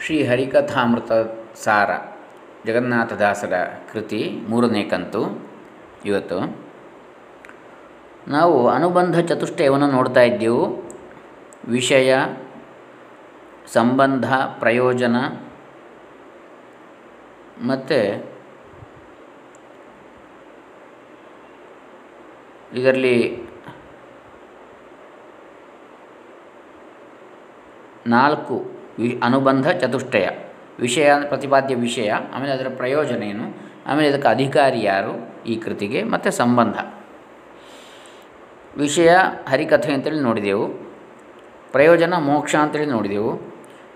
ಶ್ರೀ ಹರಿಕಥಾಮೃತ ಸಾರ ಜಗನ್ನಾಥದಾಸರ ಕೃತಿ ಮೂರನೇ ಕಂತು. ಇವತ್ತು ನಾವು ಅನುಬಂಧ ಚತುಷ್ಟಯವನ್ನು ನೋಡ್ತಾ ಇದ್ದೆವು. ವಿಷಯ, ಸಂಬಂಧ, ಪ್ರಯೋಜನ ಮತ್ತು ಇದರಲ್ಲಿ ನಾಲ್ಕು ವಿ ಅನುಬಂಧ ಚತುಷ್ಟಯ. ವಿಷಯ ಪ್ರತಿಪಾದ್ಯ ವಿಷಯ, ಆಮೇಲೆ ಅದರ ಪ್ರಯೋಜನ ಏನು? ಆಮೇಲೆ ಇದಕ್ಕೆ ಅಧಿಕಾರಿ ಯಾರು? ಈ ಕೃತಿಗೆ ಮತ್ತು ಸಂಬಂಧ. ವಿಷಯ, ಹರಿಕಥೆ ಅಂತೇಳಿ ನೋಡಿದೆವು. ಪ್ರಯೋಜನ, ಮೋಕ್ಷ ಅಂತೇಳಿ ನೋಡಿದೆವು.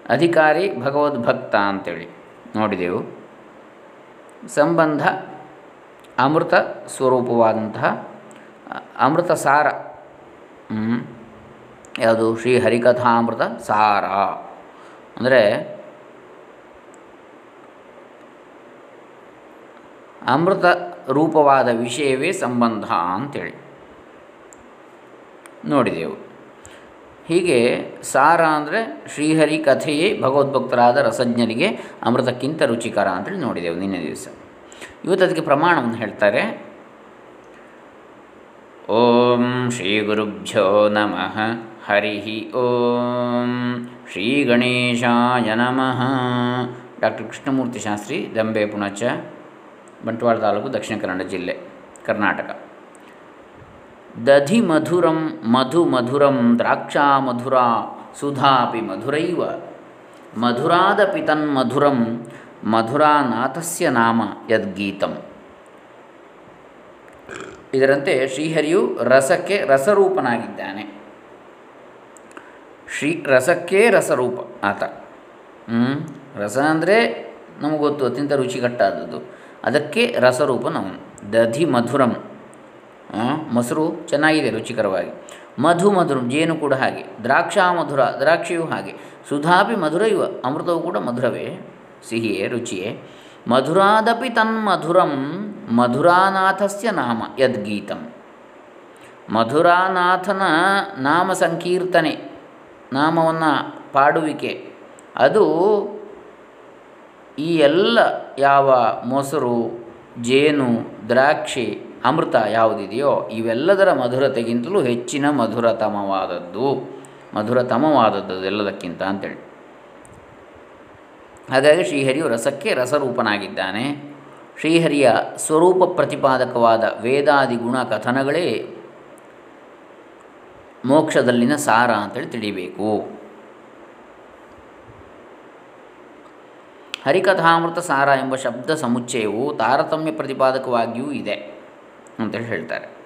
ಅಧಿಕಾರಿ ಭಗವದ್ಭಕ್ತ ಅಂತೇಳಿ ನೋಡಿದೆವು. ಸಂಬಂಧ, ಅಮೃತ ಸ್ವರೂಪವಾದಂತಹ, ಅಮೃತ ಸಾರ. ಯಾವುದು? ಶ್ರೀ ಹರಿಕಥಾಮೃತ ಸಾರ. ಅಂದರೆ ಅಮೃತ ರೂಪವಾದ ವಿಷಯವೇ ಸಂಬಂಧ ಅಂತೇಳಿ. ನೋಡಿದೆವು. ಹೀಗೆ ಸಾರ ಅಂದರೆ ಶ್ರೀಹರಿ ಕಥೆಯೇ ಭಗವದ್ಭಕ್ತರಾದ ರಸಜ್ಞರಿಗೆ ಅಮೃತಕ್ಕಿಂತ ರುಚಿಕರ ಅಂತೇಳಿ ನೋಡಿದೆವು ನಿನ್ನೆ ದಿವಸ. ಇವತ್ತು ಅದಕ್ಕೆ ಪ್ರಮಾಣವನ್ನು ಹೇಳ್ತಾರೆ. ಓಂ ಶ್ರೀ ಗುರುಭ್ಯೋ ನಮಃ ಹರಿ ಓಂ. ಶ್ರೀ ಗಣೇಶಾಯ ನಮಃ. ಡಾಕ್ಟರ್ ಕೃಷ್ಣಮೂರ್ತಿ ಶಾಸ್ತ್ರಿ, ದಂಬೆ ಪುಣಚ, ಬಂಟ್ವಾಳ ತಾಲೂಕು ದಕ್ಷಿಣ ಕನ್ನಡ ಜಿಲ್ಲೆ, ಕರ್ನಾಟಕ. ದಧಿ ಮಧುರಂ ಮಧು ಮಧುರಂ ದ್ರಾಕ್ಷಾ ಮಧುರ ಸುಧಾಪಿ ಮಧುರೈವ. ಮಧುರಾದಪಿ ತನ್ಮಧುರಂ ಮಧುರಾನಾಥಸ್ಯ ನಾಮ ಯದ್ಗೀತಂ. ಇದರಂತೆ ಶ್ರೀಹರಿಯು ರಸಕ್ಕೆ ರಸರೂಪನಾಗಿದ್ದಾನೆ. ಶ್ರೀ ರಸಕ್ಕೇ ರಸರೂಪ ಆತ. ಹ್ಞೂ ರಸ ಅಂದರೆ ನಮಗೆ ಗೊತ್ತು, ಅತ್ಯಂತ ರುಚಿಕಟ್ಟಾದದ್ದು. ಅದಕ್ಕೆ ರಸರೂಪ ನಾವು ದಧಿ ಮಧುರಂ. ಮೊಸರು ಚೆನ್ನಾಗಿದೆ, ರುಚಿಕರವಾಗಿ. ಮಧು ಮಧುರಂ, ಜೇನು ಕೂಡ ಹಾಗೆ. ದ್ರಾಕ್ಷಾ ಮಧುರ, ದ್ರಾಕ್ಷಿಯೂ ಹಾಗೆ. ಸುಧಾಪಿ ಮಧುರ ಇವ, ಅಮೃತವು ಕೂಡ ಮಧುರವೇ. ಸಿಹಿಯೇ, ರುಚಿಯೇ. ಮಧುರಾದಪಿ ತನ್ಮಧುರಂ ಮಧುರಾನಾಥಸ್ಯ ನಾಮ, ಯದ್ಗೀತಂ. ಮಧುರಾನಾಥನ ನಾಮ ಸಂಕೀರ್ತನೆ. ನಾಮವನ್ನು ಪಾಡುವಿಕೆ. ಅದು ಈ ಎಲ್ಲ ಯಾವ ಮೊಸರು, ಜೇನು, ದ್ರಾಕ್ಷಿ, ಅಮೃತ ಯಾವುದಿದೆಯೋ ಇವೆಲ್ಲದರ ಮಧುರತೆಗಿಂತಲೂ ಹೆಚ್ಚಿನ ಮಧುರತಮವಾದದ್ದು. ಮಧುರತಮವಾದದ್ದು ಎಲ್ಲದಕ್ಕಿಂತ ಅಂತೇಳಿ. ಹಾಗಾಗಿ ಶ್ರೀಹರಿಯು ರಸಕ್ಕೆ ರಸರೂಪನಾಗಿದ್ದಾನೆ. ಶ್ರೀಹರಿಯ ಸ್ವರೂಪ ಪ್ರತಿಪಾದಕವಾದ ವೇದಾದಿ ಗುಣ ಕಥನಗಳೇ ಮೋಕ್ಷದಲ್ಲಿನ ಸಾರ ಅಂತೇಳಿ ತಿಳಿಬೇಕು. ಹರಿಕಥಾಮೃತ ಸಾರ ಎಂಬ ಶಬ್ದ ಸಮುಚ್ಚಯವು ತಾರತಮ್ಯ ಪ್ರತಿಪಾದಕವಾಗಿಯೂ ಇದೆ ಅಂತೇಳಿ ಹೇಳ್ತಾರೆ.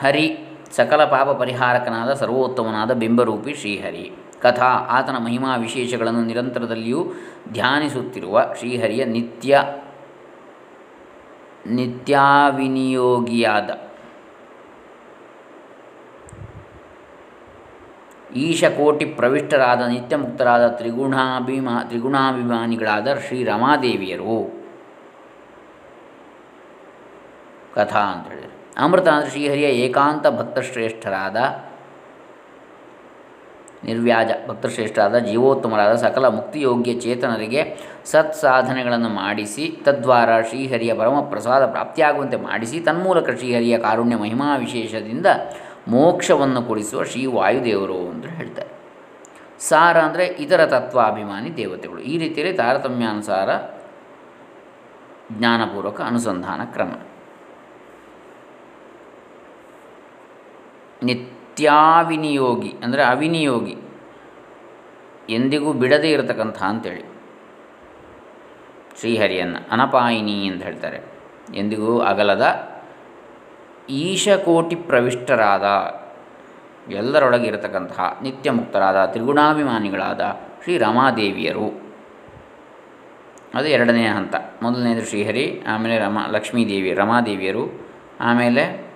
ಹರಿ ಸಕಲ ಪಾಪ ಪರಿಹಾರಕನಾದ ಸರ್ವೋತ್ತಮನಾದ ಬಿಂಬರೂಪಿ ಶ್ರೀಹರಿ. ಕಥಾ ಆತನ ಮಹಿಮಾ ವಿಶೇಷಗಳನ್ನು ನಿರಂತರದಲ್ಲಿಯೂ ಧ್ಯಾನಿಸುತ್ತಿರುವ ಶ್ರೀಹರಿಯ ನಿತ್ಯ ನಿತ್ಯಾವಿನಿಯೋಗಿಯಾದ ಈಶಕೋಟಿ ಪ್ರವಿಷ್ಟರಾದ, ನಿತ್ಯಮುಕ್ತರಾದ ತ್ರಿಗುಣಾಭಿಮಾ, ತ್ರಿಗುಣಾಭಿಮಾನಿಗಳಾದ ಶ್ರೀ ರಮಾದೇವಿಯರು. ಕಥಾ ಅಂತ ಹೇಳಿದರು. ಅಮೃತ ಅಂದರೆ ಶ್ರೀಹರಿಯ ಏಕಾಂತ ಭಕ್ತಶ್ರೇಷ್ಠರಾದ ನಿರ್ವ್ಯಾಜ. ಭಕ್ತಶ್ರೇಷ್ಠರಾದ ಜೀವೋತ್ತಮರಾದ ಸಕಲ ಮುಕ್ತಿಯೋಗ್ಯ ಚೇತನರಿಗೆ ಸತ್ ಸಾಧನೆಗಳನ್ನು ಮಾಡಿಸಿ, ತದ್ವಾರ ಶ್ರೀಹರಿಯ ಪರಮ ಪ್ರಸಾದ ಪ್ರಾಪ್ತಿಯಾಗುವಂತೆ ಮಾಡಿಸಿ, ತನ್ಮೂಲಕ ಶ್ರೀಹರಿಯ ಕಾರುಣ್ಯ ಮಹಿಮಾ ವಿಶೇಷದಿಂದ ಮೋಕ್ಷವನ್ನು ಕೊಡಿಸುವ ಶ್ರೀ ವಾಯುದೇವರು ಅಂತ ಹೇಳ್ತಾರೆ. ಸಾರ ಅಂದರೆ ಇತರ ತತ್ವಾಭಿಮಾನಿ ದೇವತೆಗಳು. ಈ ರೀತಿಯಲ್ಲಿ ತಾರತಮ್ಯಾನುಸಾರ ಜ್ಞಾನಪೂರ್ವಕ ಅನುಸಂಧಾನ ಕ್ರಮ. ನಿತ್ಯಾವಿನಿಯೋಗಿ ಅಂದರೆ ಅವಿನಿಯೋಗಿ, ಎಂದಿಗೂ ಬಿಡದೇ ಇರತಕ್ಕಂಥ ಅಂತೇಳಿ. ಶ್ರೀಹರಿಯನ್ನು ಅನಪಾಯಿನಿ ಅಂತ ಹೇಳ್ತಾರೆ. ಎಂದಿಗೂ ಅಗಲದ ಈಶಕೋಟಿ ಪ್ರವಿಷ್ಟರಾದ ಎಲ್ಲರೊಳಗೆ ಇರತಕ್ಕಂತಹ ನಿತ್ಯ ಮುಕ್ತರಾದ ತ್ರಿಗುಣಾಭಿಮಾನಿಗಳಾದ ಶ್ರೀ ರಮಾದೇವಿಯರು. ಅದು ಎರಡನೇ ಹಂತ. ಮೊದಲನೇದು ಶ್ರೀಹರಿ, ಆಮೇಲೆ ರಮ, ಲಕ್ಷ್ಮೀದೇವಿ, ರಮಾದೇವಿಯರು, ಆಮೇಲೆ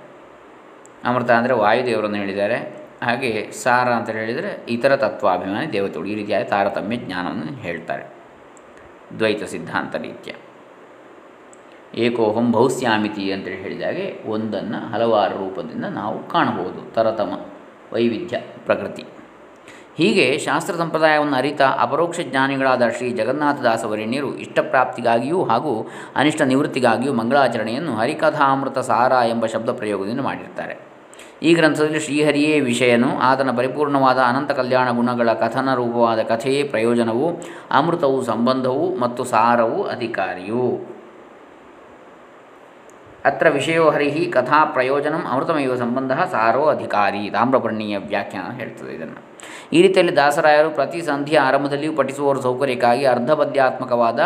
ಅಮೃತ ಅಂದರೆ ವಾಯುದೇವರನ್ನು ಹೇಳಿದ್ದಾರೆ. ಹಾಗೆ ಸಾರ ಅಂತ ಹೇಳಿದರೆ ಇತರ ತತ್ವಾಭಿಮಾನಿ ದೇವತೆಗಳು. ಈ ರೀತಿಯಾದ ತಾರತಮ್ಯ ಜ್ಞಾನವನ್ನು ಹೇಳ್ತಾರೆ. ದ್ವೈತ ಸಿದ್ಧಾಂತ ರೀತಿಯ. ಏಕೋಹಂ ಭೌಸ್ಯಾಮಿತಿ ಅಂತೇಳಿ ಹೇಳಿದಾಗೆ ಒಂದನ್ನು ಹಲವಾರು ರೂಪದಿಂದ ನಾವು ಕಾಣಬಹುದು. ತರತಮ, ವೈವಿಧ್ಯ, ಪ್ರಕೃತಿ. ಹೀಗೆ ಶಾಸ್ತ್ರ ಸಂಪ್ರದಾಯವನ್ನು ಅರಿತ ಅಪರೋಕ್ಷ ಜ್ಞಾನಿಗಳಾದ ಶ್ರೀ ಜಗನ್ನಾಥದಾಸವರೇಣ್ಯರು ಇಷ್ಟಪ್ರಾಪ್ತಿಗಾಗಿಯೂ ಹಾಗೂ ಅನಿಷ್ಟ ನಿವೃತ್ತಿಗಾಗಿಯೂ ಮಂಗಳಾಚರಣೆಯನ್ನು ಹರಿಕಥಾಮೃತ ಸಾರ ಎಂಬ ಶಬ್ದ ಪ್ರಯೋಗದಿಂದ ಮಾಡಿರ್ತಾರೆ. ಈ ಗ್ರಂಥದಲ್ಲಿ ಶ್ರೀಹರಿಯೇ ವಿಷಯನು. ಆತನ ಪರಿಪೂರ್ಣವಾದ ಅನಂತ ಕಲ್ಯಾಣ ಗುಣಗಳ ಕಥನ ರೂಪವಾದ ಕಥೆಯೇ ಪ್ರಯೋಜನವು, ಅಮೃತವು ಸಂಬಂಧವು ಮತ್ತು ಸಾರವು ಅಧಿಕಾರಿಯು. ಅತ್ರ ವಿಷಯೋ ಹರಿಹಿ ಕಥಾ ಪ್ರಯೋಜನಂ ಅಮೃತಮೇವ ಸಂಬಂಧ ಸಾರೋ ಅಧಿಕಾರಿ. ತಾಮ್ರಪರ್ಣೀಯ ವ್ಯಾಖ್ಯಾನ ಹೇಳ್ತದೆ ಇದನ್ನು. ಈ ರೀತಿಯಲ್ಲಿ ದಾಸರಾಯರು ಪ್ರತಿ ಸಂಧಿಯ ಆರಂಭದಲ್ಲಿಯೂ ಪಠಿಸುವವರ ಸೌಕರ್ಯಕ್ಕಾಗಿ ಅರ್ಧಪದ್ಯಾತ್ಮಕವಾದ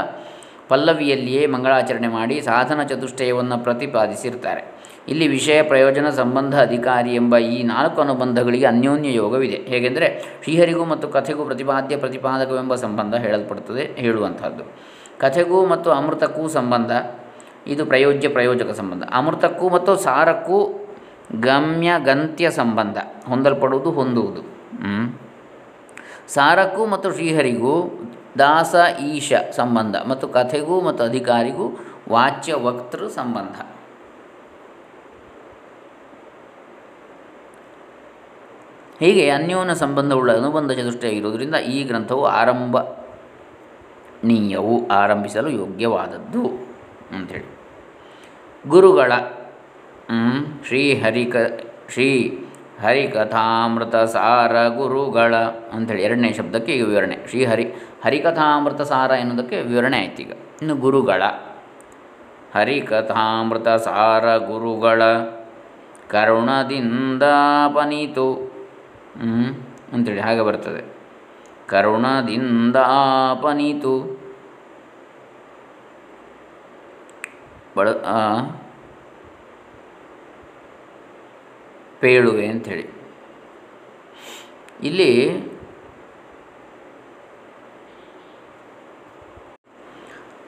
ಪಲ್ಲವಿಯಲ್ಲಿಯೇ ಮಂಗಳಾಚರಣೆ ಮಾಡಿ ಸಾಧನ ಚತುಷ್ಟಯವನ್ನು ಪ್ರತಿಪಾದಿಸಿರ್ತಾರೆ. ಇಲ್ಲಿ ವಿಷಯ ಪ್ರಯೋಜನ ಸಂಬಂಧ ಅಧಿಕಾರಿ ಎಂಬ ಈ ನಾಲ್ಕು ಅನುಬಂಧಗಳಿಗೆ ಅನ್ಯೋನ್ಯ ಯೋಗವಿದೆ. ಹೇಗೆಂದರೆ, ಶ್ರೀಹರಿಗೂ ಮತ್ತು ಕಥೆಗೂ ಪ್ರತಿಪಾದ್ಯ ಪ್ರತಿಪಾದಕವೆಂಬ ಸಂಬಂಧ ಹೇಳಲ್ಪಡುತ್ತದೆ, ಹೇಳುವಂಥದ್ದು. ಕಥೆಗೂ ಮತ್ತು ಅಮೃತಕ್ಕೂ ಸಂಬಂಧ, ಇದು ಪ್ರಯೋಜ್ಯ ಪ್ರಯೋಜಕ ಸಂಬಂಧ. ಅಮೃತಕ್ಕೂ ಮತ್ತು ಸಾರಕ್ಕೂ ಗಮ್ಯ ಗಂತ್ಯ ಸಂಬಂಧ, ಹೊಂದಲ್ಪಡುವುದು, ಹೊಂದುವುದು. ಸಾರಕ್ಕೂ ಮತ್ತು ಶ್ರೀಹರಿಗೂ ದಾಸ, ಈಶ ಸಂಬಂಧ ಮತ್ತು ಕಥೆಗೂ ಮತ್ತು ಅಧಿಕಾರಿಗೂ ವಾಚ್ಯ, ವಕ್ತೃ ಸಂಬಂಧ. ಹೀಗೆ ಅನ್ಯೋನ್ಯ ಸಂಬಂಧವುಳ್ಳ ಅನುಬಂಧ ಚತುಷ್ಟಿಯಾಗಿರುವುದರಿಂದ ಈ ಗ್ರಂಥವು ಆರಂಭನೀಯವು ಆರಂಭಿಸಲು ಯೋಗ್ಯವಾದದ್ದು ಅಂಥೇಳಿ ಗುರುಗಳ ಶ್ರೀ ಹರಿಕ, ಶ್ರೀ ಹರಿಕಥಾಮೃತ ಸಾರ ಗುರುಗಳ ಅಂಥೇಳಿ ಎರಡನೇ ಶಬ್ದಕ್ಕೆ ಈಗ ವಿವರಣೆ. ಶ್ರೀ ಹರಿ, ಹರಿಕಥಾಮೃತ ಸಾರ ಎನ್ನುವುದಕ್ಕೆ ವಿವರಣೆ ಆಯ್ತು ಈಗ. ಇನ್ನು ಗುರುಗಳ, ಹರಿಕಥಾಮೃತ ಸಾರ ಗುರುಗಳ ಕರುಣದಿಂದಾಪನಿತು ಅಂಥೇಳಿ ಹಾಗೆ ಬರ್ತದೆ. ಕರುಣದಿಂದಾಪನಿತು ಬಳ ಪೇಳುವೆ ಅಂಥೇಳಿ ಇಲ್ಲಿ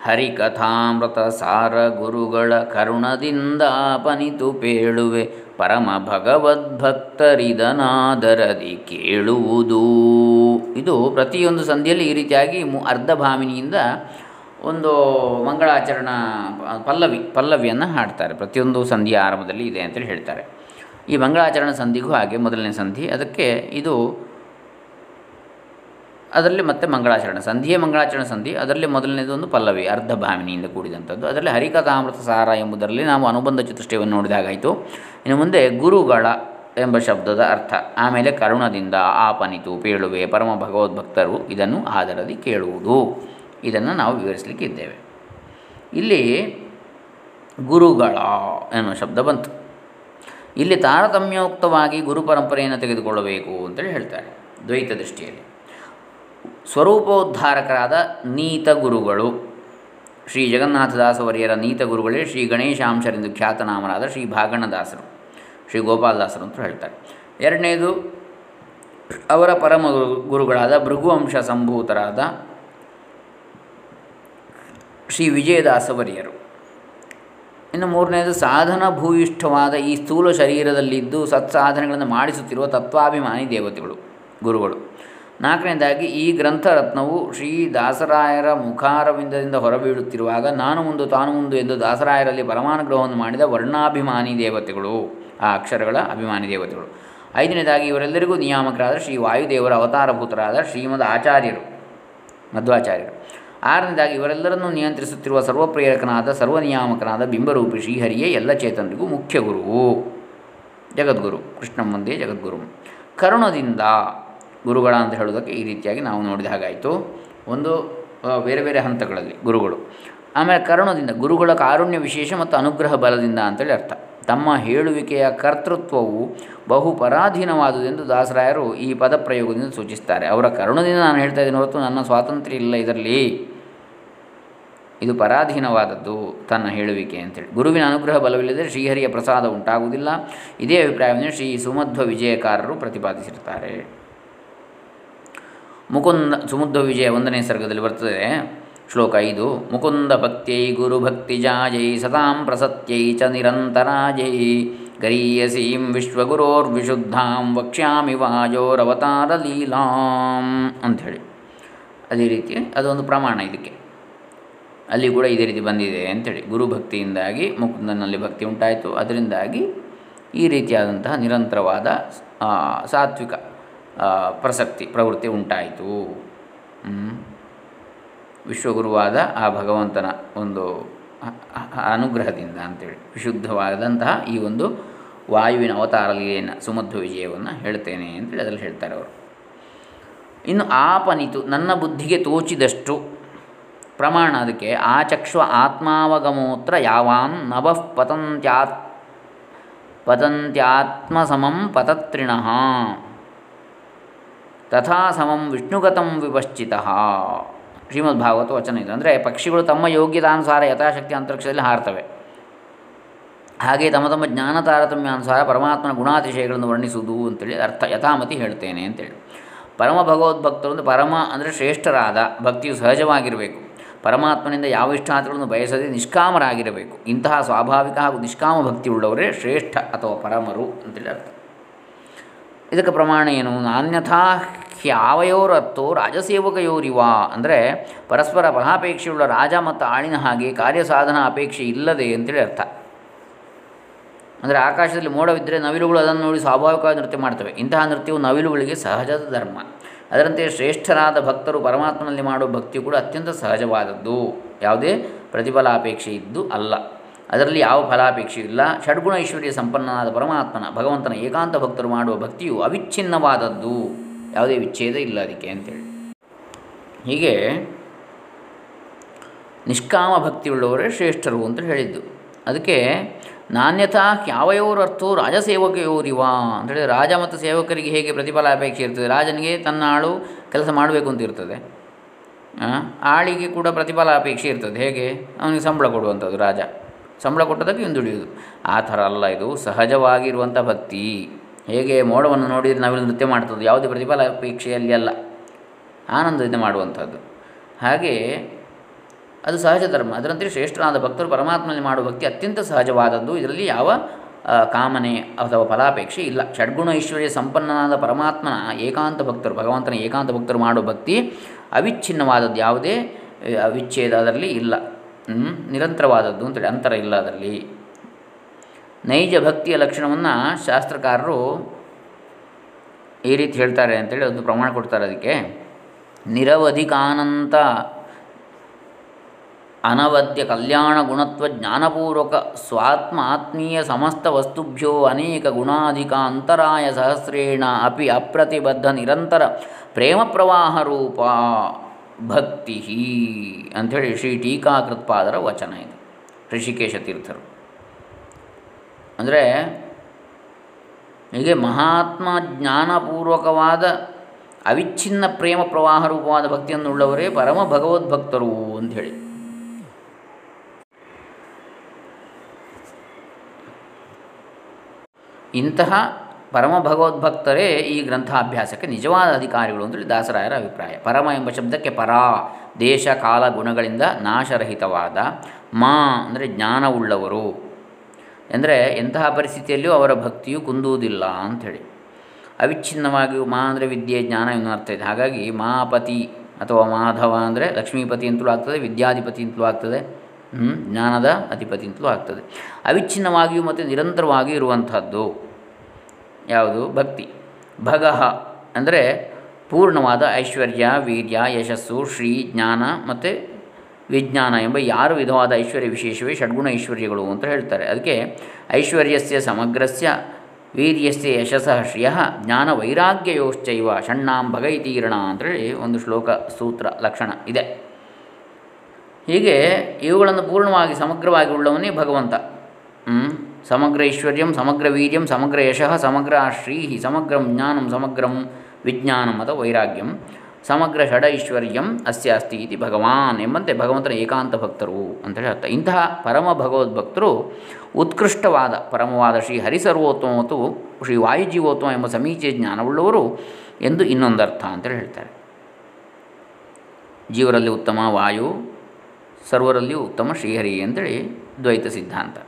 ಹರಿಕಥಾಮೃತ ಸಾರ ಗುರುಗಳ ಕರುಣದಿಂದಾಪನಿತು ಪೇಳುವೆ. ಪರಮ ಭಗವದ್ಭಕ್ತರಿದನಾದರದಿ ಕೇಳುವುದು. ಇದು ಪ್ರತಿಯೊಂದು ಸಂಧಿಯಲ್ಲಿ ಈ ರೀತಿಯಾಗಿ ಮು ಅರ್ಧಭಾಮಿನಿಯಿಂದ ಒಂದು ಮಂಗಳಾಚರಣ, ಪಲ್ಲವಿ, ಪಲ್ಲವಿಯನ್ನು ಹಾಡ್ತಾರೆ. ಪ್ರತಿಯೊಂದು ಸಂಧಿಯ ಆರಂಭದಲ್ಲಿ ಇದೆ ಅಂತೇಳಿ ಹೇಳ್ತಾರೆ. ಈ ಮಂಗಳಾಚರಣ ಸಂಧಿಗೂ ಹಾಗೆ ಮೊದಲನೇ ಸಂಧಿ. ಅದಕ್ಕೆ ಇದು ಅದರಲ್ಲಿ ಮತ್ತೆ ಮಂಗಳಾಚರಣ ಸಂಧಿಯೇ ಮಂಗಳಾಚರಣ ಸಂಧಿ. ಅದರಲ್ಲಿ ಮೊದಲನೇದು ಒಂದು ಪಲ್ಲವಿ, ಅರ್ಧ ಭಾವಿನಿಯಿಂದ ಕೂಡಿದಂಥದ್ದು. ಅದರಲ್ಲಿ ಹರಿಕಥಾಮೃತ ಸಾರ ಎಂಬುದರಲ್ಲಿ ನಾವು ಅನುಬಂಧ ಚತುಷ್ಟಯವನ್ನು ನೋಡಿದಾಗಾಯಿತು. ಇನ್ನು ಮುಂದೆ ಗುರುಗಳ ಎಂಬ ಶಬ್ದದ ಅರ್ಥ. ಆಮೇಲೆ ಕರುಣದಿಂದ ಆಪನಿತು ಪೇಳುವೆ ಪರಮ ಭಗವದ್ಭಕ್ತರು ಇದನ್ನು ಆಧರದಿ ಕೇಳುವುದು. ಇದನ್ನು ನಾವು ವಿವರಿಸಲಿಕ್ಕೆ ಇದ್ದೇವೆ. ಇಲ್ಲಿ ಗುರುಗಳ ಎನ್ನುವ ಶಬ್ದ ಬಂತು. ಇಲ್ಲಿ ತಾರತಮ್ಯೋಕ್ತವಾಗಿ ಗುರು ಪರಂಪರೆಯನ್ನು ತೆಗೆದುಕೊಳ್ಳಬೇಕು ಅಂತೇಳಿ ಹೇಳ್ತಾರೆ ದ್ವೈತ ದೃಷ್ಟಿಯಲ್ಲಿ. ಸ್ವರೂಪೋದ್ಧಾರಕರಾದ ನೀತ ಗುರುಗಳು. ಶ್ರೀ ಜಗನ್ನಾಥದಾಸವರಿಯರ ನೀತ ಗುರುಗಳೇ ಶ್ರೀ ಗಣೇಶಾಂಶರೆಂದು ಖ್ಯಾತನಾಮರಾದ ಶ್ರೀ ಭಾಗಣ್ಣದಾಸರು. ಶ್ರೀ ಗೋಪಾಲದಾಸರು ಅಂತ ಹೇಳ್ತಾರೆ. ಎರಡನೇದು, ಅವರ ಪರಮ ಗುರುಗಳಾದ ಭೃಗುವಂಶ ಸಂಭೂತರಾದ ಶ್ರೀ ವಿಜಯದಾಸವರಿಯರು. ಇನ್ನು ಮೂರನೇದು, ಸಾಧನ ಭೂಯಿಷ್ಠವಾದ ಈ ಸ್ಥೂಲ ಶರೀರದಲ್ಲಿದ್ದು ಸತ್ಸಾಧನೆಗಳನ್ನು ಮಾಡಿಸುತ್ತಿರುವ ತತ್ವಾಭಿಮಾನಿ ದೇವತೆಗಳು, ಗುರುಗಳು. ನಾಲ್ಕನೇದಾಗಿ, ಈ ಗ್ರಂಥರತ್ನವು ಶ್ರೀ ದಾಸರಾಯರ ಮುಖಾರವಿಂದದಿಂದ ಹೊರಬೀಳುತ್ತಿರುವಾಗ, ನಾನು ಮುಂದು ತಾನು ಮುಂದು ಎಂದು ದಾಸರಾಯರಲ್ಲಿ ಪರಮಾನುಗ್ರಹವನ್ನು ಮಾಡಿದ ವರ್ಣಾಭಿಮಾನಿ ದೇವತೆಗಳು, ಆ ಅಕ್ಷರಗಳ ಅಭಿಮಾನಿ ದೇವತೆಗಳು. ಐದನೇದಾಗಿ, ಇವರೆಲ್ಲರಿಗೂ ನಿಯಾಮಕರಾದ ಶ್ರೀ ವಾಯುದೇವರ ಅವತಾರಭೂತರಾದ ಶ್ರೀಮದ್ ಆಚಾರ್ಯರು, ಮಧ್ವಾಚಾರ್ಯರು. ಆರನೇದಾಗಿ, ಇವರೆಲ್ಲರನ್ನು ನಿಯಂತ್ರಿಸುತ್ತಿರುವ ಸರ್ವಪ್ರೇರಕನಾದ, ಸರ್ವನಿಯಾಮಕನಾದ ಬಿಂಬರೂಪಿ ಶ್ರೀಹರಿಯೇ ಎಲ್ಲ ಚೇತನರಿಗೂ ಮುಖ್ಯ ಗುರುವು. ಜಗದ್ಗುರು ಕೃಷ್ಣ ಮುಂದೆ ಜಗದ್ಗುರು. ಕರುಣದಿಂದ ಗುರುಗಳ ಅಂತ ಹೇಳೋದಕ್ಕೆ ಈ ರೀತಿಯಾಗಿ ನಾವು ನೋಡಿದ ಹಾಗಾಯಿತು. ಒಂದು ಬೇರೆ ಬೇರೆ ಹಂತಗಳಲ್ಲಿ ಗುರುಗಳು. ಆಮೇಲೆ ಕರುಣದಿಂದ, ಗುರುಗಳ ಕಾರುಣ್ಯ ವಿಶೇಷ ಮತ್ತು ಅನುಗ್ರಹ ಬಲದಿಂದ ಅಂತೇಳಿ ಅರ್ಥ. ತಮ್ಮ ಹೇಳುವಿಕೆಯ ಕರ್ತೃತ್ವವು ಬಹು ಪರಾಧೀನವಾದುದೆಂದು ದಾಸರಾಯರು ಈ ಪದ ಪ್ರಯೋಗದಿಂದ ಸೂಚಿಸ್ತಾರೆ. ಅವರ ಕರುಣದಿಂದ ನಾನು ಹೇಳ್ತಾ ಇದ್ದೀನಿ ಹೊರತು ನನ್ನ ಸ್ವಾತಂತ್ರ್ಯ ಇಲ್ಲ ಇದರಲ್ಲಿ. ಇದು ಪರಾಧೀನವಾದದ್ದು ತನ್ನ ಹೇಳುವಿಕೆ ಅಂತೇಳಿ. ಗುರುವಿನ ಅನುಗ್ರಹ ಬಲವಿಲ್ಲದೆ ಶ್ರೀಹರಿಯ ಪ್ರಸಾದ ಉಂಟಾಗುವುದಿಲ್ಲ. ಇದೇ ಅಭಿಪ್ರಾಯವನ್ನು ಶ್ರೀ ಸುಮಧ್ವ ವಿಜಯಕಾರರು ಪ್ರತಿಪಾದಿಸಿರ್ತಾರೆ ಮುಕುಂದ ಸುಮುದ್ಧ ವಿಜಯ ಒಂದನೇ ಸರ್ಗದಲ್ಲಿ ಬರ್ತದೆ. ಶ್ಲೋಕ ಐದು, ಮುಕುಂದ ಭಕ್ತ್ಯೈ ಗುರುಭಕ್ತಿ ಜಾಯೈ ಸತಾಂ ಪ್ರಸತ್ಯೈ ಚ ನಿರಂತರಾಜೈ ಗರೀಯಸೀಂ ವಿಶ್ವಗುರೋರ್ವಿಶುದ್ಧಾಂ ವಕ್ಷ್ಯಾಮಿ ವಾಜೋರವತಾರ ಲೀಲಾಂ ಅಂಥೇಳಿ. ಅದೇ ರೀತಿ ಅದೊಂದು ಪ್ರಮಾಣ ಇದಕ್ಕೆ. ಅಲ್ಲಿ ಕೂಡ ಇದೇ ರೀತಿ ಬಂದಿದೆ ಅಂಥೇಳಿ. ಗುರುಭಕ್ತಿಯಿಂದಾಗಿ ಮುಕುಂದನಲ್ಲಿ ಭಕ್ತಿ ಉಂಟಾಯಿತು. ಅದರಿಂದಾಗಿ ಈ ರೀತಿಯಾದಂತಹ ನಿರಂತರವಾದ ಸಾತ್ವಿಕ ಪ್ರಸಕ್ತಿ, ಪ್ರವೃತ್ತಿ ಉಂಟಾಯಿತು. ವಿಶ್ವಗುರುವಾದ ಆ ಭಗವಂತನ ಒಂದು ಅನುಗ್ರಹದಿಂದ ಅಂತೇಳಿ, ವಿಶುದ್ಧವಾದಂತಹ ಈ ಒಂದು ವಾಯುವಿನ ಅವತಾರ ಲೀಲೆಯನ್ನು, ಸುಮಧ್ವ ವಿಜಯವನ್ನು ಹೇಳ್ತೇನೆ ಅಂತೇಳಿ ಅದರಲ್ಲಿ ಹೇಳ್ತಾರೆ ಅವರು. ಇನ್ನು ಆಪನಿತು, ನನ್ನ ಬುದ್ಧಿಗೆ ತೋಚಿದಷ್ಟು ಪ್ರಮಾಣ ಅದಕ್ಕೆ, ಆಚಕ್ಷ್ವ ಆತ್ಮಾವಗಮೋತ್ರ ಯಾವಾನ್ ನಭಃ ಪತಂತ್ಯಾತ್, ಪತಂತ್ಯಾತ್ಮಸಮಂ ಪತತ್ರಿಣಃ. ತಥಾ ಸಮಂ ವಿಷ್ಣುಗತಂ ವಿಪಶ್ಚಿತ ಶ್ರೀಮದ್ ಭಾಗವತ ವಚನ ಇದು. ಅಂದರೆ ಪಕ್ಷಿಗಳು ತಮ್ಮ ಯೋಗ್ಯತಾನುಸಾರ ಯಥಾಶಕ್ತಿ ಅಂತರಿಕ್ಷದಲ್ಲಿ ಹಾರ್ತವೆ. ಹಾಗೆ ತಮ್ಮ ತಮ್ಮ ಜ್ಞಾನ ತಾರತಮ್ಯಾನುಸಾರ ಪರಮಾತ್ಮನ ಗುಣಾತಿಶಯಗಳನ್ನು ವರ್ಣಿಸುವುದು ಅಂತೇಳಿ ಅರ್ಥ ಯಥಾಮತಿ ಹೇಳ್ತೇನೆ ಅಂತೇಳಿ. ಪರಮ ಭಗವದ್ಭಕ್ತರು ಅಂದರೆ ಪರಮ ಅಂದರೆ ಶ್ರೇಷ್ಠರಾದ ಭಕ್ತಿಯು ಸಹಜವಾಗಿರಬೇಕು. ಪರಮಾತ್ಮನಿಂದ ಯಾವ ಇಷ್ಟಾರ್ಥಗಳನ್ನು ಬಯಸದೆ ನಿಷ್ಕಾಮರಾಗಿರಬೇಕು. ಇಂತಹ ಸ್ವಾಭಾವಿಕ ಹಾಗೂ ನಿಷ್ಕಾಮ ಭಕ್ತಿ ಉಳ್ಳವರೇ ಶ್ರೇಷ್ಠ ಅಥವಾ ಪರಮರು ಅಂತೇಳಿ ಅರ್ಥ. ಇದಕ್ಕೆ ಪ್ರಮಾಣ ಏನು? ನಾನ್ಯಥಾ ಯಾವಯೋರತ್ತೋ ರಾಜಸೇವಕಯೋರಿವ. ಅಂದರೆ ಪರಸ್ಪರ ಫಲಾಪೇಕ್ಷೆಯುಳ್ಳ ರಾಜ ಮತ್ತು ಆಳಿನ ಹಾಗೆ ಕಾರ್ಯಸಾಧನ ಅಪೇಕ್ಷೆ ಇಲ್ಲದೆ ಅಂತೇಳಿ ಅರ್ಥ. ಅಂದರೆ ಆಕಾಶದಲ್ಲಿ ಮೋಡವಿದ್ದರೆ ನವಿಲುಗಳು ಅದನ್ನು ನೋಡಿ ಸ್ವಾಭಾವಿಕವಾಗಿ ನೃತ್ಯ ಮಾಡ್ತವೆ. ಇಂತಹ ನೃತ್ಯವು ನವಿಲುಗಳಿಗೆ ಸಹಜದ ಧರ್ಮ. ಅದರಂತೆ ಶ್ರೇಷ್ಠರಾದ ಭಕ್ತರು ಪರಮಾತ್ಮನಲ್ಲಿ ಮಾಡುವ ಭಕ್ತಿಯು ಕೂಡ ಅತ್ಯಂತ ಸಹಜವಾದದ್ದು. ಯಾವುದೇ ಪ್ರತಿಫಲಾಪೇಕ್ಷೆ ಇದ್ದು ಅಲ್ಲ. ಅದರಲ್ಲಿ ಯಾವ ಫಲಾಪೇಕ್ಷೆ ಇಲ್ಲ. ಷಡ್ಗುಣ ಐಶ್ವರ್ಯ ಸಂಪನ್ನನಾದ ಪರಮಾತ್ಮನ, ಭಗವಂತನ ಏಕಾಂತ ಭಕ್ತರು ಮಾಡುವ ಭಕ್ತಿಯು ಅವಿಚ್ಛಿನ್ನವಾದದ್ದು. ಯಾವುದೇ ವಿಚ್ಛೇದ ಇಲ್ಲ ಅದಕ್ಕೆ ಅಂತೇಳಿ. ಹೀಗೆ ನಿಷ್ಕಾಮ ಭಕ್ತಿಯುಳ್ಳವರೇ ಶ್ರೇಷ್ಠರು ಅಂತ ಹೇಳಿದ್ದು. ಅದಕ್ಕೆ ನಾಣ್ಯತಾ ಯಾವಯೋರರ್ಥೋ ರಾಜಸೇವಕಯೋರಿವ ಅಂತೇಳಿ ರಾಜ ಮತ್ತು ಸೇವಕರಿಗೆ ಹೇಗೆ ಪ್ರತಿಫಲ ಅಪೇಕ್ಷೆ ಇರ್ತದೆ? ರಾಜನಿಗೆ ತನ್ನ ಆಳು ಕೆಲಸ ಮಾಡಬೇಕು ಅಂತ ಇರ್ತದೆ. ಆಳಿಗೆ ಕೂಡ ಪ್ರತಿಫಲ ಅಪೇಕ್ಷೆ ಇರ್ತದೆ. ಹೇಗೆ? ಅವನಿಗೆ ಸಂಬಳ ಕೊಡುವಂಥದ್ದು ರಾಜ. ಸಂಬಳ ಕೊಟ್ಟದಕ್ಕೆ ಹಿಂದುಳಿಯುವುದು. ಆ ಥರ ಅಲ್ಲ ಇದು. ಸಹಜವಾಗಿರುವಂಥ ಭಕ್ತಿ. ಹೇಗೆ ಮೋಡವನ್ನು ನೋಡಿದರೆ ನಾವಿಲ್ಲಿ ನೃತ್ಯ ಮಾಡ್ತದ್ದು, ಯಾವುದೇ ಪ್ರತಿಫಲ ಅಪೇಕ್ಷೆಯಲ್ಲಿ ಅಲ್ಲ ಆನಂದದಿಂದ ಮಾಡುವಂಥದ್ದು. ಹಾಗೆ ಅದು ಸಹಜ ಧರ್ಮ. ಅದರಂತೆ ಶ್ರೇಷ್ಠನಾದ ಭಕ್ತರು ಪರಮಾತ್ಮನಲ್ಲಿ ಮಾಡುವ ಭಕ್ತಿ ಅತ್ಯಂತ ಸಹಜವಾದದ್ದು. ಇದರಲ್ಲಿ ಯಾವ ಕಾಮನೆ ಅಥವಾ ಫಲಾಪೇಕ್ಷೆ ಇಲ್ಲ. ಷಡ್ಗುಣ ಐಶ್ವರ್ಯ ಸಂಪನ್ನನಾದ ಪರಮಾತ್ಮನ ಏಕಾಂತ ಭಕ್ತರು, ಭಗವಂತನ ಏಕಾಂತ ಭಕ್ತರು ಮಾಡುವ ಭಕ್ತಿ ಅವಿಚ್ಛಿನ್ನವಾದದ್ದು ಯಾವುದೇ ವಿಚ್ಛೇದ ಅದರಲ್ಲಿ ಇಲ್ಲ? ನಿರಂತರವಾದದ್ದು ಅಂತೇಳಿ ಅಂತರ ಇಲ್ಲ ಅದರಲ್ಲಿ. ನೈಜ ಭಕ್ತಿಯ ಲಕ್ಷಣವನ್ನು ಶಾಸ್ತ್ರಕಾರರು ಈ ರೀತಿ ಹೇಳ್ತಾರೆ ಅಂತೇಳಿ ಒಂದು ಪ್ರಮಾಣ ಕೊಡ್ತಾರೆ ಅದಕ್ಕೆ. ನಿರವಧಿಕಾನಂತ ಅನವದ್ಯ ಕಲ್ಯಾಣ ಗುಣತ್ವ ಜ್ಞಾನಪೂರ್ವಕ ಸ್ವಾತ್ಮ ಆತ್ಮೀಯ ಸಮಸ್ತ ವಸ್ತುಭ್ಯೋ ಅನೇಕ ಗುಣಾಧಿಕ ಅಂತರಾಯ ಸಹಸ್ರೇಣ ಅಪಿ ಅಪ್ರತಿಬದ್ಧ ನಿರಂತರ ಪ್ರೇಮ ಪ್ರವಾಹ ರೂಪ. ಭಕ್ತಿ ಅಂಥೇಳಿ ಶ್ರೀ ಟೀಕಾಕೃತ್ಪಾದರ ವಚನ ಇದು. ಋಷಿಕೇಶ ತೀರ್ಥರು. ಅಂದರೆ ಹೀಗೆ ಮಹಾತ್ಮ ಜ್ಞಾನಪೂರ್ವಕವಾದ ಅವಿಚ್ಛಿನ್ನ ಪ್ರೇಮ ಪ್ರವಾಹ ರೂಪವಾದ ಭಕ್ತಿಯನ್ನುಳ್ಳವರೇ ಪರಮ ಭಗವದ್ಭಕ್ತರು ಅಂಥೇಳಿ. ಇಂತಹ ಪರಮ ಭಗವದ್ಭಕ್ತರೇ ಈ ಗ್ರಂಥಾಭ್ಯಾಸಕ್ಕೆ ನಿಜವಾದ ಅಧಿಕಾರಿಗಳು ಅಂತೇಳಿ ದಾಸರಾಯರ ಅಭಿಪ್ರಾಯ. ಪರಮ ಎಂಬ ಶಬ್ದಕ್ಕೆ ಪರ, ದೇಶ ಕಾಲ ಗುಣಗಳಿಂದ ನಾಶರಹಿತವಾದ ಮಾ ಅಂದರೆ ಜ್ಞಾನವುಳ್ಳವರು. ಅಂದರೆ ಎಂತಹ ಪರಿಸ್ಥಿತಿಯಲ್ಲಿಯೂ ಅವರ ಭಕ್ತಿಯು ಕುಂದುವುದಿಲ್ಲ ಅಂಥೇಳಿ. ಅವಿಚ್ಛಿನ್ನವಾಗಿ ಮಾ ಅಂದರೆ ವಿದ್ಯೆ, ಜ್ಞಾನ ಎನ್ನುವ ಅರ್ಥ ಇದೆ. ಹಾಗಾಗಿ ಮಾಪತಿ ಅಥವಾ ಮಾಧವ ಅಂದರೆ ಲಕ್ಷ್ಮೀಪತಿ ಅಂತಲೂ ಆಗ್ತದೆ, ವಿದ್ಯಾಧಿಪತಿ ಅಂತಲೂ ಆಗ್ತದೆ? ಜ್ಞಾನದ ಅಧಿಪತಿ ಅಂತಲೂ ಆಗ್ತದೆ. ಅವಿಚ್ಛಿನ್ನವಾಗಿಯೂ ಮತ್ತು ನಿರಂತರವಾಗಿಯೂ ಇರುವಂಥದ್ದು. ಯಾವುದು? ಭಕ್ತಿ. ಭಗಹ ಅಂದರೆ ಪೂರ್ಣವಾದ ಐಶ್ವರ್ಯ, ವೀರ್ಯ, ಯಶಸ್ಸು, ಶ್ರೀ ಜ್ಞಾನ ಮತ್ತು ವಿಜ್ಞಾನ ಎಂಬ ಯಾರು ವಿಧವಾದ ಐಶ್ವರ್ಯ ವಿಶೇಷವೇ ಷಡ್ಗುಣ ಐಶ್ವರ್ಯಗಳು ಅಂತ ಹೇಳ್ತಾರೆ. ಅದಕ್ಕೆ ಐಶ್ವರ್ಯಸ್ಯ ಸಮಗ್ರಸ್ಯ, ವೀರ್ಯಸ್ಯ ಯಶಸ್ಸಃ ಶ್ರಿಯ, ಜ್ಞಾನ ವೈರಾಗ್ಯಯೋಶ್ಚೈವ ಷಣ್ಣಾಂ ಭಗೈತೀರ್ಣ ಅಂತೇಳಿ ಒಂದು ಶ್ಲೋಕ ಸೂತ್ರ ಲಕ್ಷಣ ಇದೆ. ಹೀಗೆ ಇವುಗಳನ್ನು ಪೂರ್ಣವಾಗಿ ಸಮಗ್ರವಾಗಿ ಉಳ್ಳವನೇ ಭಗವಂತ? ಸಮಗ್ರ ಐಶ್ವರ್ಯಂ, ಸಮಗ್ರ ವೀರ್ಯಂ, ಸಮಗ್ರ ಯಶಃ, ಸಮಗ್ರ ಶ್ರೀಹಿ ಸಮಗ್ರಂ ಜ್ಞಾನಂ, ಸಮಗ್ರಂ ವಿಜ್ಞಾನಂ ಅಥವಾ ವೈರಾಗ್ಯಂ, ಸಮಗ್ರ ಷಡೈಶ್ವರ್ಯಂ ಅಸ್ಯ ಅಸ್ತಿ ಇತಿ ಭಗವಾನ್ ಎಂಬಂತೆ ಭಗವಂತನ ಏಕಾಂತ ಭಕ್ತರು ಅಂತೇಳಿ ಅರ್ಥ ಇಂತಹ ಪರಮ ಭಗವದ್ಭಕ್ತರು ಉತ್ಕೃಷ್ಟವಾದ ಪರಮವಾದ ಶ್ರೀ ಹರಿಸರ್ವೋತ್ತಮ ಮತ್ತು ಶ್ರೀ ವಾಯುಜೀವೋತ್ತಮ ಎಂಬ ಸಮೀಚೆ ಜ್ಞಾನವುಳ್ಳವರು ಎಂದು ಇನ್ನೊಂದರ್ಥ ಅಂತೇಳಿ ಹೇಳ್ತಾರೆ. ಜೀವರಲ್ಲಿ ಉತ್ತಮ ವಾಯು, ಸರ್ವರಲ್ಲಿಯೂ ಉತ್ತಮ ಶ್ರೀಹರಿ ಅಂತೇಳಿ ದ್ವೈತ ಸಿದ್ಧಾಂತ.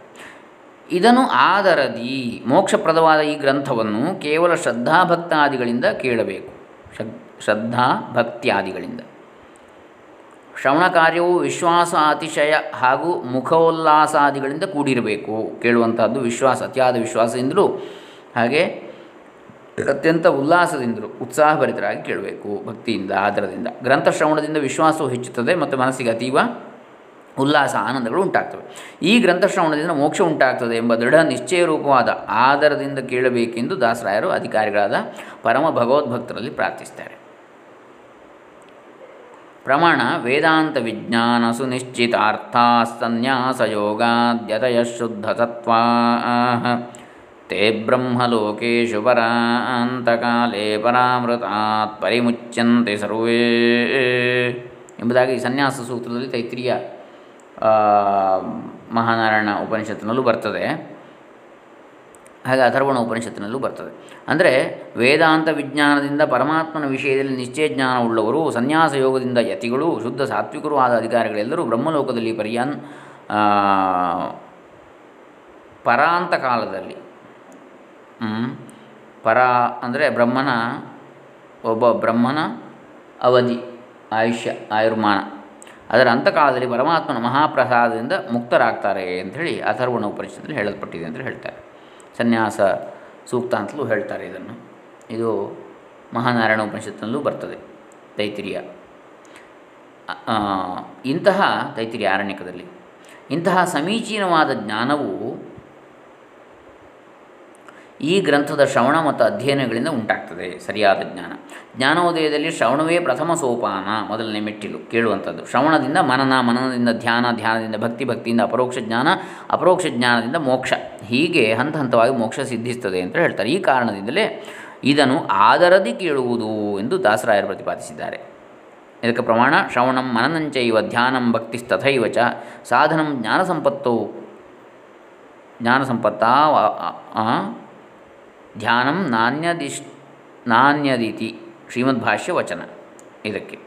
ಇದನ್ನು ಆದರದಿ. ಮೋಕ್ಷಪ್ರದವಾದ ಈ ಗ್ರಂಥವನ್ನು ಕೇವಲ ಶ್ರದ್ಧಾಭಕ್ತಾದಿಗಳಿಂದ ಕೇಳಬೇಕು. ಶ್ರದ್ಧಾ ಭಕ್ತ್ಯಾದಿಗಳಿಂದ ಶ್ರವಣ ಕಾರ್ಯವು ವಿಶ್ವಾಸ ಅತಿಶಯ ಹಾಗೂ ಮುಖೋಲ್ಲಾಸಾದಿಗಳಿಂದ ಕೂಡಿರಬೇಕು. ಕೇಳುವಂತಹದ್ದು ವಿಶ್ವಾಸ, ಅತಿಯಾದ ವಿಶ್ವಾಸದಿಂದಲೂ ಹಾಗೆ ಅತ್ಯಂತ ಉಲ್ಲಾಸದಿಂದಲೂ ಉತ್ಸಾಹಭರಿತರಾಗಿ ಕೇಳಬೇಕು ಭಕ್ತಿಯಿಂದ ಆಧಾರದಿಂದ ಗ್ರಂಥ ಶ್ರವಣದಿಂದ ವಿಶ್ವಾಸವು ಹೆಚ್ಚುತ್ತದೆ ಮತ್ತು ಮನಸ್ಸಿಗೆ ಅತೀವ ಉಲ್ಲಾಸ, ಆನಂದಗಳು ಉಂಟಾಗ್ತವೆ. ಈ ಗ್ರಂಥ ಶ್ರವಣದಿಂದ ಮೋಕ್ಷ ಉಂಟಾಗ್ತದೆ ಎಂಬ ದೃಢ ನಿಶ್ಚಯ ರೂಪವಾದ ಆಧಾರದಿಂದ ಕೇಳಬೇಕೆಂದು ದಾಸರಾಯರು ಅಧಿಕಾರಿಗಳಾದ ಪರಮ ಭಗವದ್ಭಕ್ತರಲ್ಲಿ ಪ್ರಾರ್ಥಿಸ್ತಾರೆ ಪ್ರಮಾಣ ವೇದಾಂತ ವಿಜ್ಞಾನ ಸುನಿಶ್ಚಿತಾರ್ಥ ಸನ್ಯಾಸ ಯೋಗಾದ್ಯತಯ ಶುದ್ಧ ತತ್ವಾ ತೇ ಬ್ರಹ್ಮಲೋಕೇಶು ಪರಾಂತಕಾಲೇ ಪರಾಮೃತಾತ್ ಪರಿಮುಚ್ಯಂತೆ ಸರ್ವೇ ಎಂಬುದಾಗಿ ಸನ್ಯಾಸ ಸೂತ್ರದಲ್ಲಿ ತೈತ್ರಿಯ ಮಹಾನಾರಾಯಣ ಉಪನಿಷತ್ತಿನಲ್ಲೂ ಬರ್ತದೆ. ಹಾಗೆ ಅಥರ್ವಣ ಉಪನಿಷತ್ತಿನಲ್ಲೂ ಬರ್ತದೆ. ಅಂದರೆ ವೇದಾಂತ ವಿಜ್ಞಾನದಿಂದ ಪರಮಾತ್ಮನ ವಿಷಯದಲ್ಲಿ ನಿಶ್ಚಯ ಜ್ಞಾನ ಉಳ್ಳವರು, ಸನ್ಯಾಸ ಯೋಗದಿಂದ ಯತಿಗಳು, ಶುದ್ಧ ಸಾತ್ವಿಕರು ಆದ ಅಧಿಕಾರಿಗಳೆಲ್ಲರೂ ಬ್ರಹ್ಮಲೋಕದಲ್ಲಿ ಪರ್ಯಾನ್ ಪರಾಂತ ಕಾಲದಲ್ಲಿ. ಪರ ಅಂದರೆ ಬ್ರಹ್ಮನ, ಒಬ್ಬ ಬ್ರಹ್ಮನ ಅವಧಿ, ಆಯುಷ್ಯ ಆಯುರ್ಮಾನ ಅದರ ಅಂತಕಾಲದಲ್ಲಿ ಪರಮಾತ್ಮನ ಮಹಾಪ್ರಸಾದದಿಂದ ಮುಕ್ತರಾಗ್ತಾರೆ ಅಂಥೇಳಿ ಅಥರ್ವಣ ಉಪನಿಷತ್ತಲ್ಲಿ ಹೇಳಲ್ಪಟ್ಟಿದೆ ಅಂತ ಹೇಳ್ತಾರೆ. ಸನ್ಯಾಸ ಸೂಕ್ತ ಅಂತಲೂ ಹೇಳ್ತಾರೆ ಇದನ್ನು. ಇದು ಮಹಾನಾರಾಯಣ ಉಪನಿಷತ್ತಿನಲ್ಲೂ ಬರ್ತದೆ ತೈತಿರಿಯ. ಇಂತಹ ತೈತಿರಿಯ ಆರಣ್ಯಕದಲ್ಲಿ ಇಂತಹ ಸಮೀಚೀನವಾದ ಜ್ಞಾನವು ಈ ಗ್ರಂಥದ ಶ್ರವಣ ಮತ್ತು ಅಧ್ಯಯನಗಳಿಂದ ಉಂಟಾಗ್ತದೆ, ಸರಿಯಾದ ಜ್ಞಾನ. ಜ್ಞಾನೋದಯದಲ್ಲಿ ಶ್ರವಣವೇ ಪ್ರಥಮ ಸೋಪಾನ, ಮೊದಲನೇ ಮೆಟ್ಟಿಲು, ಕೇಳುವಂಥದ್ದು. ಶ್ರವಣದಿಂದ ಮನನ, ಮನನದಿಂದ ಧ್ಯಾನ, ಧ್ಯಾನದಿಂದ ಭಕ್ತಿ, ಭಕ್ತಿಯಿಂದ ಅಪರೋಕ್ಷ ಜ್ಞಾನ, ಅಪರೋಕ್ಷ ಜ್ಞಾನದಿಂದ ಮೋಕ್ಷ. ಹೀಗೆ ಹಂತ ಹಂತವಾಗಿ ಮೋಕ್ಷ ಸಿದ್ಧಿಸ್ತದೆ ಅಂತ ಹೇಳ್ತಾರೆ. ಈ ಕಾರಣದಿಂದಲೇ ಇದನ್ನು ಆದರದಿ ಕೇಳುವುದು ಎಂದು ದಾಸರಾಯರು ಪ್ರತಿಪಾದಿಸಿದ್ದಾರೆ. ಇದಕ್ಕೆ ಪ್ರಮಾಣ, ಶ್ರವಣಂ ಮನನಂಚೈವ ಧ್ಯಾನಂ ಭಕ್ತಿಸ್ತಥೈವ ಚ, ಸಾಧನಂ ಜ್ಞಾನ ಸಂಪತ್ತೋ ಜ್ಞಾನ ಸಂಪತ್ತಾ ವ- ಆ- ಆ, ಧ್ಯಾನಂ ನಾಣ್ಯದಿಶ್, ನಾಣ್ಯದಿತಿ ಶ್ರೀಮದ್ಭಾಷ್ಯ ವಚನ ಇದಕ್ಕೆ.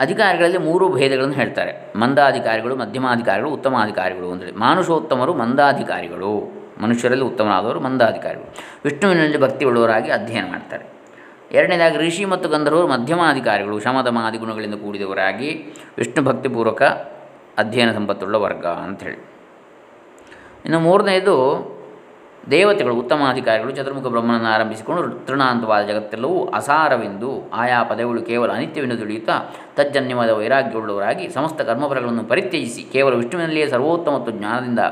ಅಧಿಕಾರಿಗಳಲ್ಲಿ ಮೂರು ಭೇದಗಳನ್ನು ಹೇಳ್ತಾರೆ. ಮಂದಾಧಿಕಾರಿಗಳು, ಮಧ್ಯಮಾಧಿಕಾರಿಗಳು, ಉತ್ತಮಾಧಿಕಾರಿಗಳು ಒಂದಿದೆ ಮಾನುಷೋತ್ತಮರು, ಮಂದಾಧಿಕಾರಿಗಳು. ಮನುಷ್ಯರಲ್ಲಿ ಉತ್ತಮರಾದವರು, ಮಂದಾಧಿಕಾರಿಗಳು. ವಿಷ್ಣುವಿನಲ್ಲಿ ಭಕ್ತಿ ಉಳ್ಳವರಾಗಿ ಅಧ್ಯಯನ ಮಾಡ್ತಾರೆ. ಎರಡನೇದಾಗಿ ಋಷಿ ಮತ್ತು ಗಂಧರ್ವರು ಮಧ್ಯಮಾಧಿಕಾರಿಗಳು ಶಮದಮಾದಿ ಗುಣಗಳಿಂದ ಕೂಡಿದವರಾಗಿ ವಿಷ್ಣು ಭಕ್ತಿಪೂರ್ವಕ ಅಧ್ಯಯನ ಸಂಪತ್ತುಳ್ಳ ವರ್ಗ ಅಂಥೇಳಿ. ಇನ್ನು ಮೂರನೆಯದು ದೇವತೆಗಳು ಉತ್ತಮಾಧಿಕಾರಿಗಳು ಚತುರ್ಮುಖ ಬ್ರಹ್ಮನನ್ನು ಆರಂಭಿಸಿಕೊಂಡು ತೃಣಾಂತವಾದ ಜಗತ್ತೆಲ್ಲವೂ ಅಸಾರವೆಂದು ಆಯಾ ಪದಗಳು ಕೇವಲ ಅನಿತ್ಯವೆಂದು ತಿಳಿಯುತ್ತಾ ತಜ್ಜನ್ಯವಾದ ವೈರಾಗ್ಯವುಳ್ಳವರಾಗಿ ಸಮಸ್ತ ಕರ್ಮಫಲಗಳನ್ನು ಪರಿತ್ಯಜಿಸಿ ಕೇವಲ ವಿಷ್ಣುವಿನಲ್ಲಿಯೇ ಸರ್ವೋತ್ತಮ ಮತ್ತು ಜ್ಞಾನದಿಂದ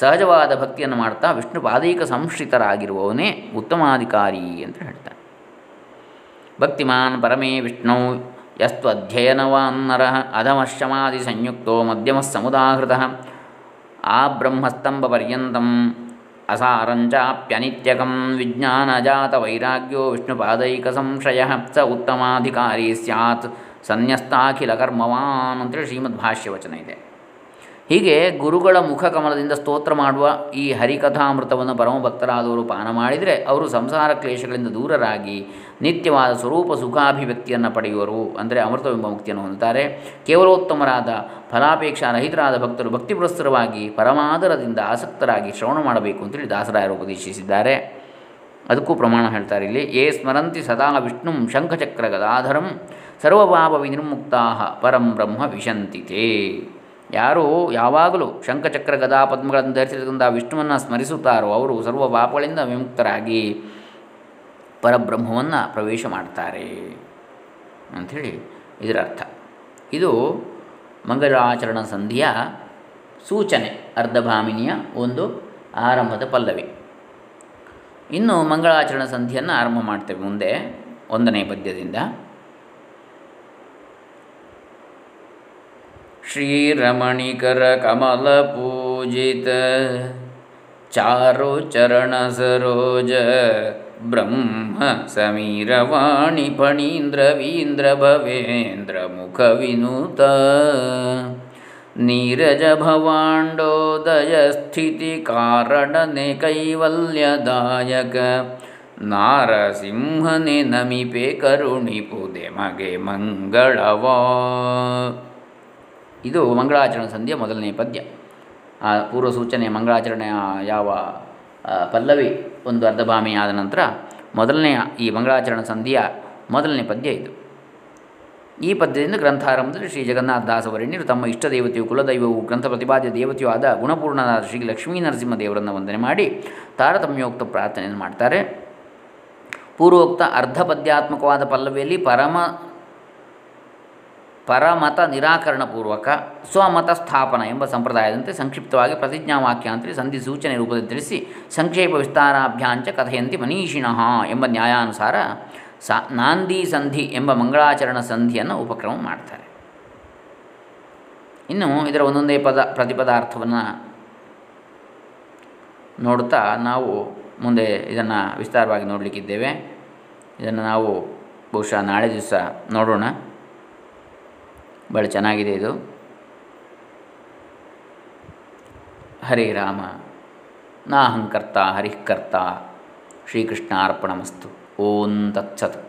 ಸಹಜವಾದ ಭಕ್ತಿಯನ್ನು ಮಾಡ್ತಾ ವಿಷ್ಣು ಪಾದೈಕ ಸಂಶ್ರಿತರಾಗಿರುವವನೇ ಉತ್ತಮಾಧಿಕಾರಿ ಅಂತ ಹೇಳ್ತಾನೆ ಭಕ್ತಿಮಾನ್ ಪರಮೇ ವಿಷ್ಣು. ಯಸ್ತು ಅಧ್ಯಯನವಾನ್ ನರಃ. ಅಧಮಶಮಾದಿ ಸಂಯುಕ್ತೋ ಮಧ್ಯಮ ಸಮುದಾಹೃತ. ಆ ಬ್ರಹ್ಮಸ್ತಂಭಪರ್ಯಂತಂ ಅಸಾರಂಚಾಪ್ಯನಿತ್ಯಕಂ ವಿಜ್ಞಾನಜಾತ ವೈರಾಗ್ಯೋ ವಿಷ್ಣುಪಾದೈಕ ಸಂಶಯ ಸ ಉತ್ತಮಾಧಿಕಾರಿ ಸ್ಯಾತ್. ಸನ್ಯಸ್ತಾಖಿಲ ಕರ್ಮವಾನ್ ಅಂತೇಳಿ ಶ್ರೀಮದ್ ಭಾಷ್ಯ ಇದೆ. ಹೀಗೆ ಗುರುಗಳ ಮುಖಕಮಲದಿಂದ ಸ್ತೋತ್ರ ಮಾಡುವ ಈ ಹರಿಕಥಾಮೃತವನ್ನು ಪರಮಭಕ್ತರಾದವರು ಪಾನ ಮಾಡಿದರೆ ಅವರು ಸಂಸಾರ ಕ್ಲೇಶಗಳಿಂದ ದೂರರಾಗಿ ನಿತ್ಯವಾದ ಸ್ವರೂಪ ಸುಖಾಭಿವ್ಯಕ್ತಿಯನ್ನು ಪಡೆಯುವರು ಅಂದರೆ ಅಮೃತವೆಂಬ ಮುಕ್ತಿಯನ್ನು ಹೊಂದುತ್ತಾರೆ. ಕೇವಲೋತ್ತಮರಾದ, ಫಲಾಪೇಕ್ಷಾ ರಹಿತರಾದ ಭಕ್ತರು ಭಕ್ತಿಪುರಸ್ಸರವಾಗಿ ಪರಮಾದರದಿಂದ ಆಸಕ್ತರಾಗಿ ಶ್ರವಣ ಮಾಡಬೇಕು ಅಂತೇಳಿ ದಾಸರಾಯರು ಉಪದೇಶಿಸಿದ್ದಾರೆ. ಅದಕ್ಕೂ ಪ್ರಮಾಣ ಹೇಳ್ತಾರೆ ಇಲ್ಲಿ, ಯೇ ಸ್ಮರಂತಿ ಸದಾ ವಿಷ್ಣು ಶಂಖಚಕ್ರ ಗದಾಧರಂ ಸರ್ವಭಾವ ವಿನಿರ್ಮುಕ್ತಾ ಪರಂ ಬ್ರಹ್ಮ ವಿಶಂತಿತೆ. ಯಾರು ಯಾವಾಗಲೂ ಶಂಖಚಕ್ರ ಗದಾ ಪದ್ಮಗಳನ್ನು ಧರಿಸಿದ ವಿಷ್ಣುವನ್ನು ಸ್ಮರಿಸುತ್ತಾರೋ ಅವರು ಸರ್ವ ಪಾಪಗಳಿಂದ ವಿಮುಕ್ತರಾಗಿ ಪರಬ್ರಹ್ಮವನ್ನು ಪ್ರವೇಶ ಮಾಡ್ತಾರೆ ಅಂಥೇಳಿ ಇದರ ಅರ್ಥ. ಇದು ಮಂಗಳಾಚರಣ ಸಂಧಿಯ ಸೂಚನೆ, ಅರ್ಧಭಾಮಿನಿಯ ಒಂದು ಆರಂಭದ ಪಲ್ಲವಿ. ಇನ್ನು ಮಂಗಳಾಚರಣ ಸಂಧಿಯನ್ನು ಆರಂಭ ಮಾಡ್ತೇವೆ ಮುಂದೆ ಒಂದನೇ ಪದ್ಯದಿಂದ. श्रीरमणिकरकमलपूजित चारुचरणसरोज ब्रह्म समीरवाणि फणीन्द्रवीन्द्रभवेन्द्रमुखविनुत नीरजभवाण्डोदयस्थितिकारणनिकैवल्यदायक नारसिंहनि नमिपे करुणिपुदे मगे मङ्गलवा ಇದು ಮಂಗಳಾಚರಣೆ ಸಂಧಿಯ ಮೊದಲನೇ ಪದ್ಯ. ಆ ಪೂರ್ವ ಸೂಚನೆ ಮಂಗಳಾಚರಣೆಯ ಯಾವ ಪಲ್ಲವಿ ಒಂದು ಅರ್ಧಭಾಮಿ ಆದ ನಂತರ ಮೊದಲನೆಯ ಈ ಮಂಗಳಾಚರಣ ಸಂಧಿಯ ಮೊದಲನೇ ಪದ್ಯ ಇದು. ಈ ಪದ್ಯದಿಂದ ಗ್ರಂಥಾರಂಭದಲ್ಲಿ ಶ್ರೀ ಜಗನ್ನಾಥ ದಾಸವರಣ್ಯರು ತಮ್ಮ ಇಷ್ಟ ದೇವತೆಯು ಕುಲದೈವವು ಗ್ರಂಥ ಪ್ರತಿಪಾದ್ಯ ದೇವತೆಯೂ ಆದ ಗುಣಪೂರ್ಣನಾದ ಶ್ರೀ ಲಕ್ಷ್ಮೀ ನರಸಿಂಹ ದೇವರನ್ನು ವಂದನೆ ಮಾಡಿ ತಾರತಮ್ಯೋಕ್ತ ಪ್ರಾರ್ಥನೆಯನ್ನು ಮಾಡ್ತಾರೆ. ಪೂರ್ವೋಕ್ತ ಅರ್ಧ ಪದ್ಯಾತ್ಮಕವಾದ ಪಲ್ಲವಿಯಲ್ಲಿ ಪರಮ ಪರಮತ ನಿರಾಕರಣಪೂರ್ವಕ ಸ್ವಮತ ಸ್ಥಾಪನ ಎಂಬ ಸಂಪ್ರದಾಯದಂತೆ ಸಂಕ್ಷಿಪ್ತವಾಗಿ ಪ್ರತಿಜ್ಞಾ ಅಂತೇಳಿ ಸಂಧಿ ಸೂಚನೆ ರೂಪದಲ್ಲಿ ತಿಳಿಸಿ ಸಂಕ್ಷೇಪ ವಿಸ್ತಾರಾಭ್ಯಾಂಚ ಕಥೆಯಂತಿ ಮನೀಷಿಣಃ ಎಂಬ ನ್ಯಾಯಾನುಸಾರ ಸಾ ನಾಂದಿ ಸಂಧಿ ಎಂಬ ಮಂಗಳಾಚರಣ ಸಂಧಿಯನ್ನು ಉಪಕ್ರಮ ಮಾಡ್ತಾರೆ. ಇನ್ನು ಇದರ ಒಂದೊಂದೇ ಪದ ಪ್ರತಿಪದಾರ್ಥವನ್ನು ನೋಡ್ತಾ ನಾವು ಮುಂದೆ ಇದನ್ನು ವಿಸ್ತಾರವಾಗಿ ನೋಡಲಿಕ್ಕಿದ್ದೇವೆ. ಇದನ್ನು ನಾವು ಬಹುಶಃ ನಾಳೆ ದಿವಸ ನೋಡೋಣ. ಭಾಳ ಚೆನ್ನಾಗಿದೆ ಇದು. ಹರೇ ರಾಮ ನಾಹಂಕರ್ತ ಹರಿಃಕರ್ತ ಶ್ರೀಕೃಷ್ಣ ಅರ್ಪಣಮಸ್ತು. ಓಂ ತತ್ಸತ್.